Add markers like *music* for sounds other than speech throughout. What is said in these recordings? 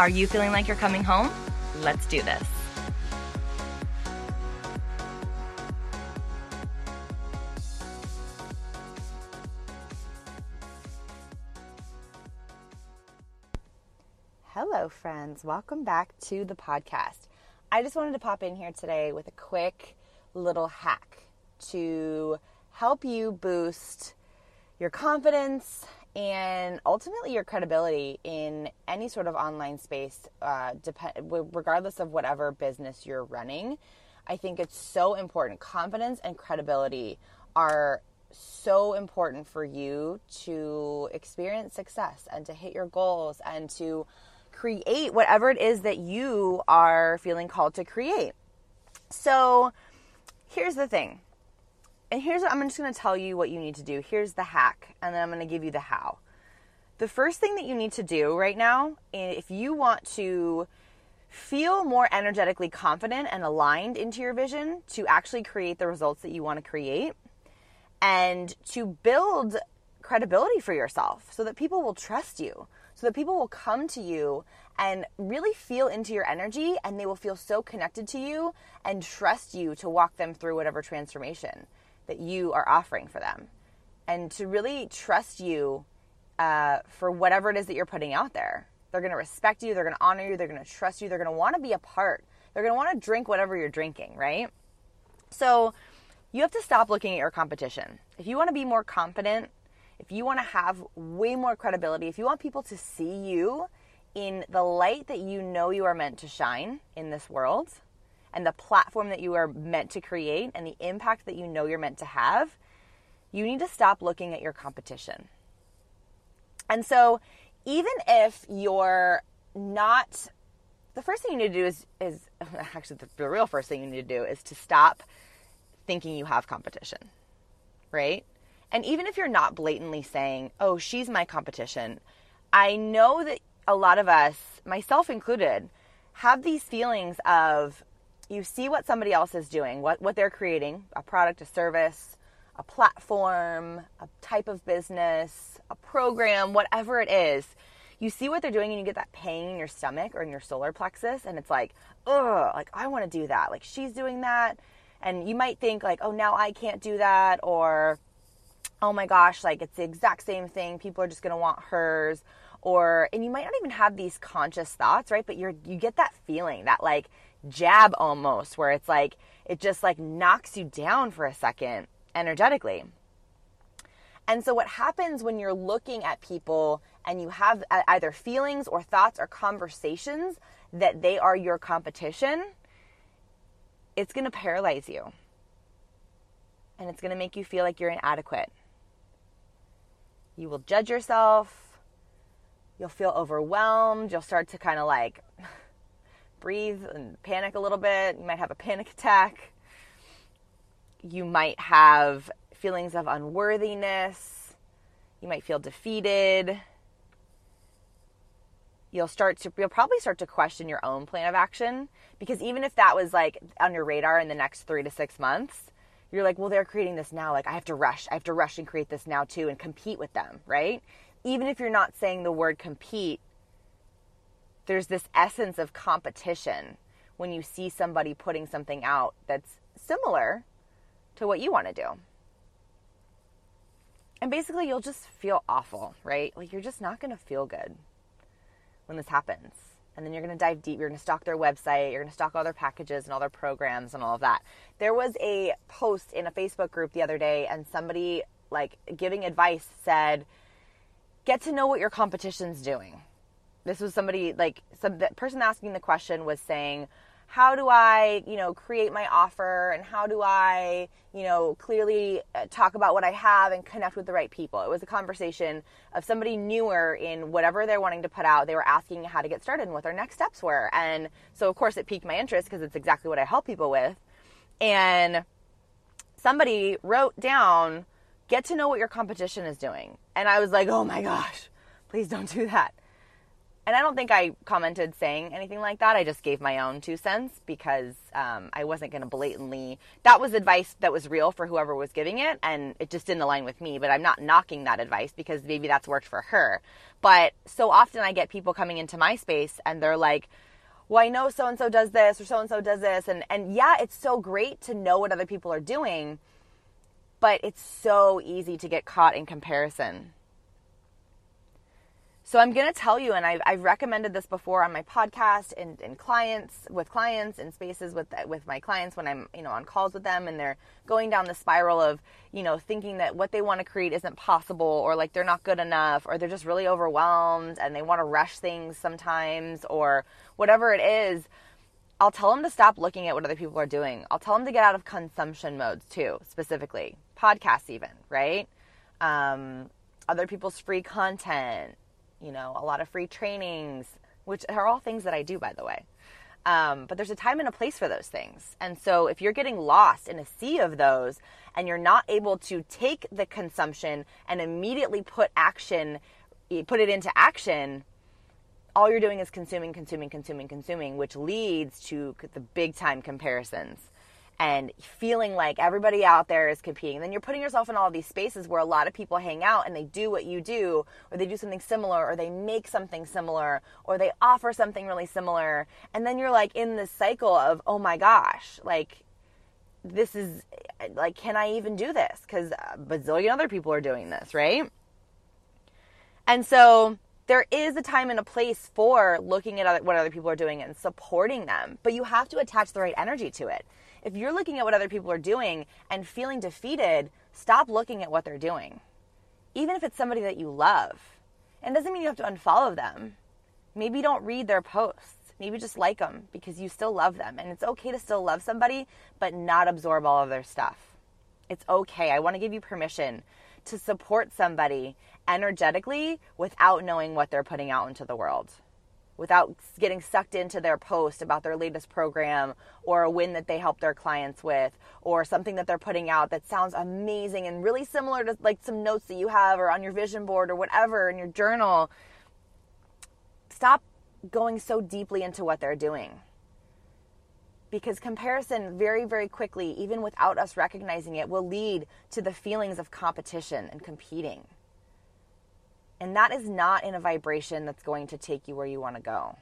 Are you feeling like you're coming home? Let's do this. Hello, friends. Welcome back to the podcast. I just wanted to pop in here today with a quick little hack to help you boost your confidence and ultimately your credibility in any sort of online space, uh, depend, regardless of whatever business you're running. I think it's so important. Confidence and credibility are so important for you to experience success and to hit your goals and to create whatever it is that you are feeling called to create. So, here's the thing and here's what I'm just going to tell you what you need to do. Here's the hack, and then I'm going to give you the how. The first thing that you need to do right now, if you want to feel more energetically confident and aligned into your vision to actually create the results that you want to create and to build credibility for yourself so that people will trust you, so that people will come to you and really feel into your energy and they will feel so connected to you and trust you to walk them through whatever transformation that you are offering for them and to really trust you uh, for whatever it is that you're putting out there. They're going to respect you, they're going to honor you, they're going to trust you, they're going to want to be a part. They're going to want to drink whatever you're drinking, right? So you have to stop looking at your competition. If you want to be more confident, if you want to have way more credibility, if you want people to see you in the light that you know you are meant to shine in this world, and the platform that you are meant to create and the impact that you know you're meant to have, you need to stop looking at your competition. And so, even if you're not, the first thing you need to do is, is *laughs* actually the, the real first thing you need to do is to stop thinking you have competition, right? And even if you're not blatantly saying, oh, she's my competition, I know that a lot of us, myself included, have these feelings of you see what somebody else is doing, what, what they're creating a product, a service, a platform, a type of business, a program, whatever it is. You see what they're doing and you get that pain in your stomach or in your solar plexus, and it's like, ugh, like I want to do that. Like she's doing that. And you might think, like, oh, now I can't do that, or oh my gosh, like it's the exact same thing. People are just to want hers or and you might not even have these conscious thoughts right but you're you get that feeling that like jab almost where it's like it just like knocks you down for a second energetically. And so what happens when you're looking at people and you have either feelings or thoughts or conversations that they are your competition, it's going to paralyze you. And it's going to make you feel like you're inadequate. You will judge yourself. You'll feel overwhelmed. You'll start to kind of like breathe and panic a little bit. You might have a panic attack. You might have feelings of unworthiness. You might feel defeated. You'll start to you'll probably start to question your own plan of action because even if that was like on your radar in the next 3 to 6 months, you're like, "Well, they're creating this now, like I have to rush. I have to rush and create this now too and compete with them," right? Even if you're not saying the word compete, there's this essence of competition when you see somebody putting something out that's similar to what you want to do. And basically, you'll just feel awful, right? Like, you're just not going to feel good when this happens. And then you're going to dive deep. You're going to stalk their website. You're going to stalk all their packages and all their programs and all of that. There was a post in a Facebook group the other day, and somebody, like, giving advice said, get to know what your competition's doing this was somebody like some the person asking the question was saying how do I, you know, create my offer and how do I, you know, clearly uh, talk about what I have and connect with the right people. It was a conversation of somebody newer in whatever they're wanting to put out. They were asking how to get started and what their next steps were. And so, of course, it piqued my interest because it's exactly what I help people with. And somebody wrote down, get to know what your competition is doing. And I was like, oh my gosh, please don't do that. And I don't think I commented saying anything like that. I just gave my own two cents because um, I wasn't going to blatantly. That was advice that was real for whoever was giving it, and it just didn't align with me. But I'm not knocking that advice because maybe that's worked for her. But so often I get people coming into my space and they're like, well, I know so and so does this or so and so does this. And, and yeah, it's so great to know what other people are doing, but it's so easy to get caught in comparison. So I'm going to tell you, and I've, I've, recommended this before on my podcast and, and clients with clients in spaces with with my clients when I'm you know on calls with them and they're going down the spiral of you know thinking that what they want to create isn't possible or like they're not good enough or they're just really overwhelmed and they want to rush things sometimes or whatever it is. I'll tell them to stop looking at what other people are doing. I'll tell them to get out of consumption modes too, specifically podcasts, even right. Um, other people's free content you know, a lot of free trainings, which are all things that I do, by the way. Um, but there's a time and a place for those things. And so if you're getting lost in a sea of those and you're not able to take the consumption and immediately put action, put it into action, all you're doing is consuming, consuming, consuming, consuming, which leads to the big time comparisons and feeling like everybody out there is competing. And then you're putting yourself in all these spaces where a lot of people hang out and they do what you do, or they do something similar, or they make something similar, or they offer something really similar. And then you're like in this cycle of, oh my gosh, like this is like, can I even do this? Because a bazillion other people are doing this, right? And so there is a time and a place for looking at other, what other people are doing and supporting them, but you have to attach the right energy to it if you're looking at what other people are doing and feeling defeated, stop looking at what they're doing. Even if it's somebody that you love. And doesn't mean you have to unfollow them. Maybe don't read their posts. Maybe just like them because you still love them. And it's okay to still love somebody, but not absorb all of their stuff. It's okay. I want to give you permission to support somebody energetically without knowing what they're putting out into the world without getting sucked into their post about their latest program or a win that they help their clients with or something that they're putting out that sounds amazing and really similar to like some notes that you have or on your vision board or whatever in your journal. Stop going so deeply into what they're doing. Because comparison, very, very quickly, even without us recognizing it, will lead to the feelings of competition and competing. And that is not in a vibration that's going to take you where you want to go.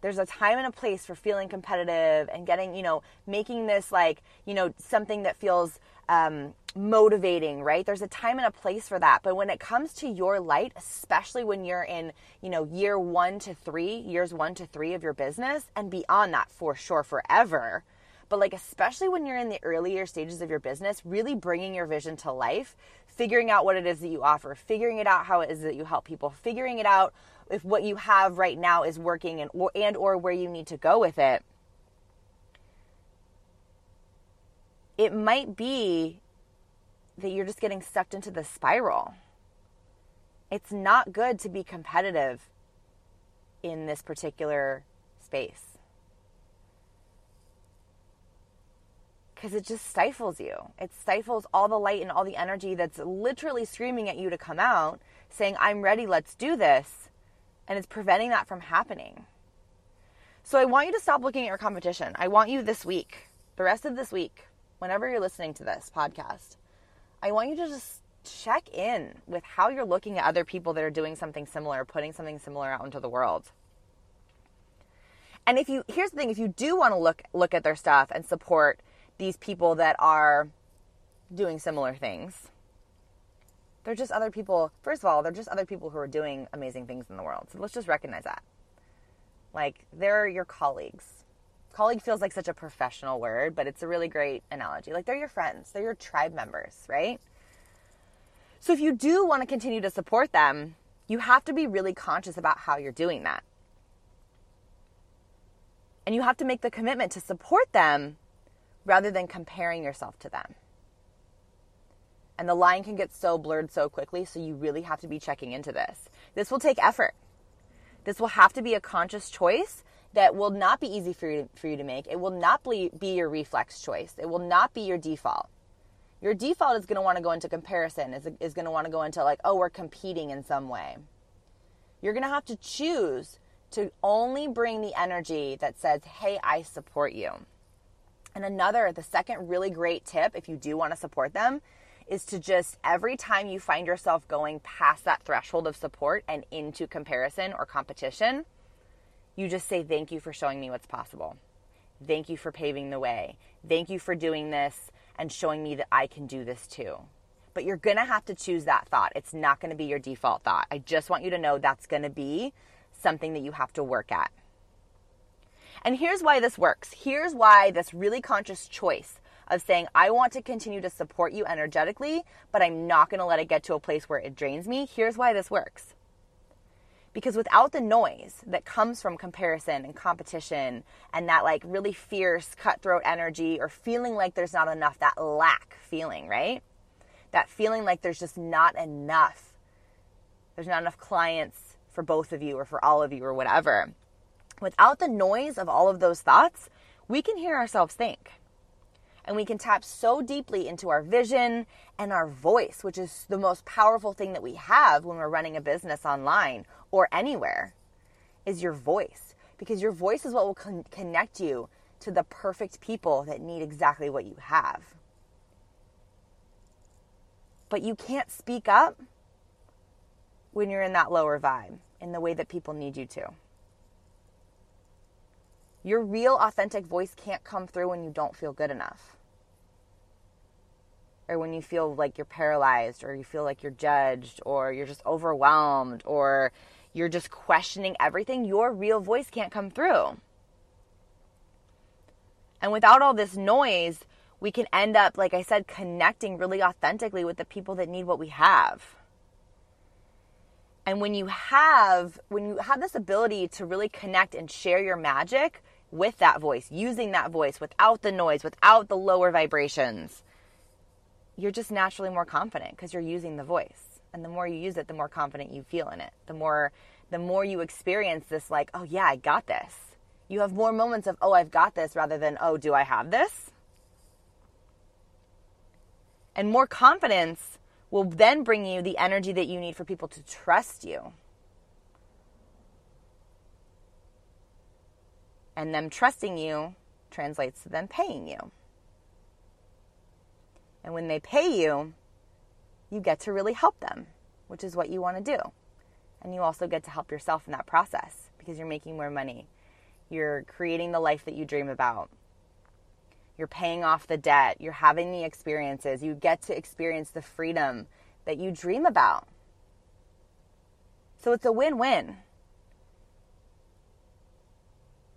There's a time and a place for feeling competitive and getting, you know, making this like, you know, something that feels um, motivating, right? There's a time and a place for that. But when it comes to your light, especially when you're in, you know, year one to three, years one to three of your business and beyond that for sure forever, but like especially when you're in the earlier stages of your business, really bringing your vision to life, figuring out what it is that you offer, figuring it out how it is that you help people, figuring it out if what you have right now is working and or, and or where you need to go with it. It might be that you're just getting sucked into the spiral. It's not good to be competitive in this particular space. Because it just stifles you. It stifles all the light and all the energy that's literally screaming at you to come out, saying, I'm ready, let's do this. And it's preventing that from happening. So I want you to stop looking at your competition. I want you this week, the rest of this week, whenever you're listening to this podcast, I want you to just check in with how you're looking at other people that are doing something similar, putting something similar out into the world. And if you here's the thing, if you do want to look look at their stuff and support these people that are doing similar things. They're just other people. First of all, they're just other people who are doing amazing things in the world. So let's just recognize that. Like, they're your colleagues. Colleague feels like such a professional word, but it's a really great analogy. Like, they're your friends, they're your tribe members, right? So if you do want to continue to support them, you have to be really conscious about how you're doing that. And you have to make the commitment to support them rather than comparing yourself to them. And the line can get so blurred so quickly, so you really have to be checking into this. This will take effort. This will have to be a conscious choice that will not be easy for you, for you to make. It will not be, be your reflex choice. It will not be your default. Your default is going to want to go into comparison, is, is going to want to go into like, oh, we're competing in some way. You're going to have to choose to only bring the energy that says, hey, I support you. And another, the second really great tip, if you do want to support them, is to just every time you find yourself going past that threshold of support and into comparison or competition, you just say, Thank you for showing me what's possible. Thank you for paving the way. Thank you for doing this and showing me that I can do this too. But you're going to have to choose that thought. It's not going to be your default thought. I just want you to know that's going to be something that you have to work at. And here's why this works. Here's why this really conscious choice of saying, I want to continue to support you energetically, but I'm not going to let it get to a place where it drains me. Here's why this works. Because without the noise that comes from comparison and competition and that like really fierce cutthroat energy or feeling like there's not enough, that lack feeling, right? That feeling like there's just not enough. There's not enough clients for both of you or for all of you or whatever. Without the noise of all of those thoughts, we can hear ourselves think and we can tap so deeply into our vision and our voice, which is the most powerful thing that we have when we're running a business online or anywhere, is your voice. Because your voice is what will con- connect you to the perfect people that need exactly what you have. But you can't speak up when you're in that lower vibe in the way that people need you to. Your real authentic voice can't come through when you don't feel good enough or when you feel like you're paralyzed or you feel like you're judged or you're just overwhelmed or you're just questioning everything, your real voice can't come through. And without all this noise, we can end up, like I said, connecting really authentically with the people that need what we have. And when you have when you have this ability to really connect and share your magic with that voice, using that voice without the noise, without the lower vibrations, you're just naturally more confident because you're using the voice. And the more you use it, the more confident you feel in it. The more the more you experience this like, "Oh yeah, I got this." You have more moments of, "Oh, I've got this" rather than, "Oh, do I have this?" And more confidence will then bring you the energy that you need for people to trust you. And them trusting you translates to them paying you. And when they pay you, you get to really help them, which is what you want to do. And you also get to help yourself in that process because you're making more money. You're creating the life that you dream about. You're paying off the debt. You're having the experiences. You get to experience the freedom that you dream about. So it's a win win.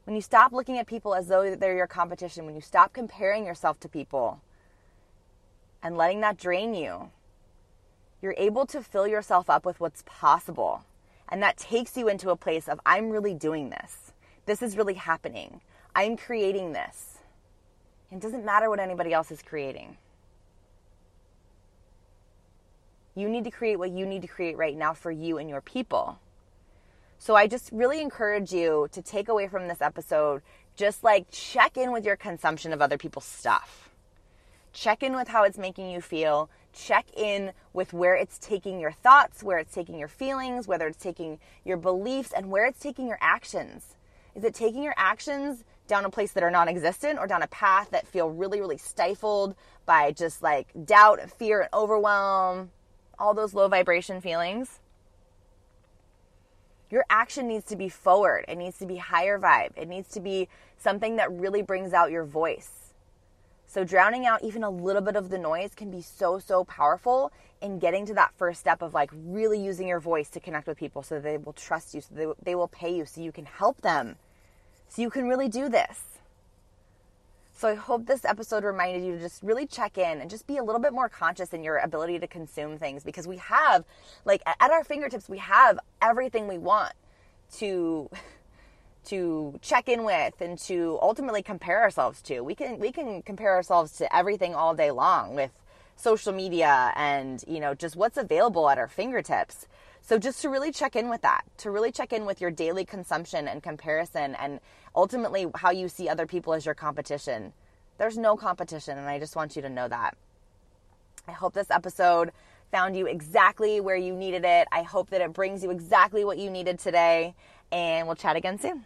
When you stop looking at people as though they're your competition, when you stop comparing yourself to people, and letting that drain you, you're able to fill yourself up with what's possible. And that takes you into a place of, I'm really doing this. This is really happening. I'm creating this. It doesn't matter what anybody else is creating. You need to create what you need to create right now for you and your people. So I just really encourage you to take away from this episode, just like check in with your consumption of other people's stuff Check in with how it's making you feel. Check in with where it's taking your thoughts, where it's taking your feelings, whether it's taking your beliefs, and where it's taking your actions. Is it taking your actions down a place that are non existent or down a path that feel really, really stifled by just like doubt, fear, and overwhelm, all those low vibration feelings? Your action needs to be forward. It needs to be higher vibe. It needs to be something that really brings out your voice. So, drowning out even a little bit of the noise can be so, so powerful in getting to that first step of like really using your voice to connect with people so they will trust you, so they, they will pay you, so you can help them, so you can really do this. So, I hope this episode reminded you to just really check in and just be a little bit more conscious in your ability to consume things because we have, like, at our fingertips, we have everything we want to *laughs* to check in with and to ultimately compare ourselves to. We can we can compare ourselves to everything all day long with social media and, you know, just what's available at our fingertips. So just to really check in with that, to really check in with your daily consumption and comparison and ultimately how you see other people as your competition. There's no competition and I just want you to know that. I hope this episode found you exactly where you needed it. I hope that it brings you exactly what you needed today and we'll chat again soon.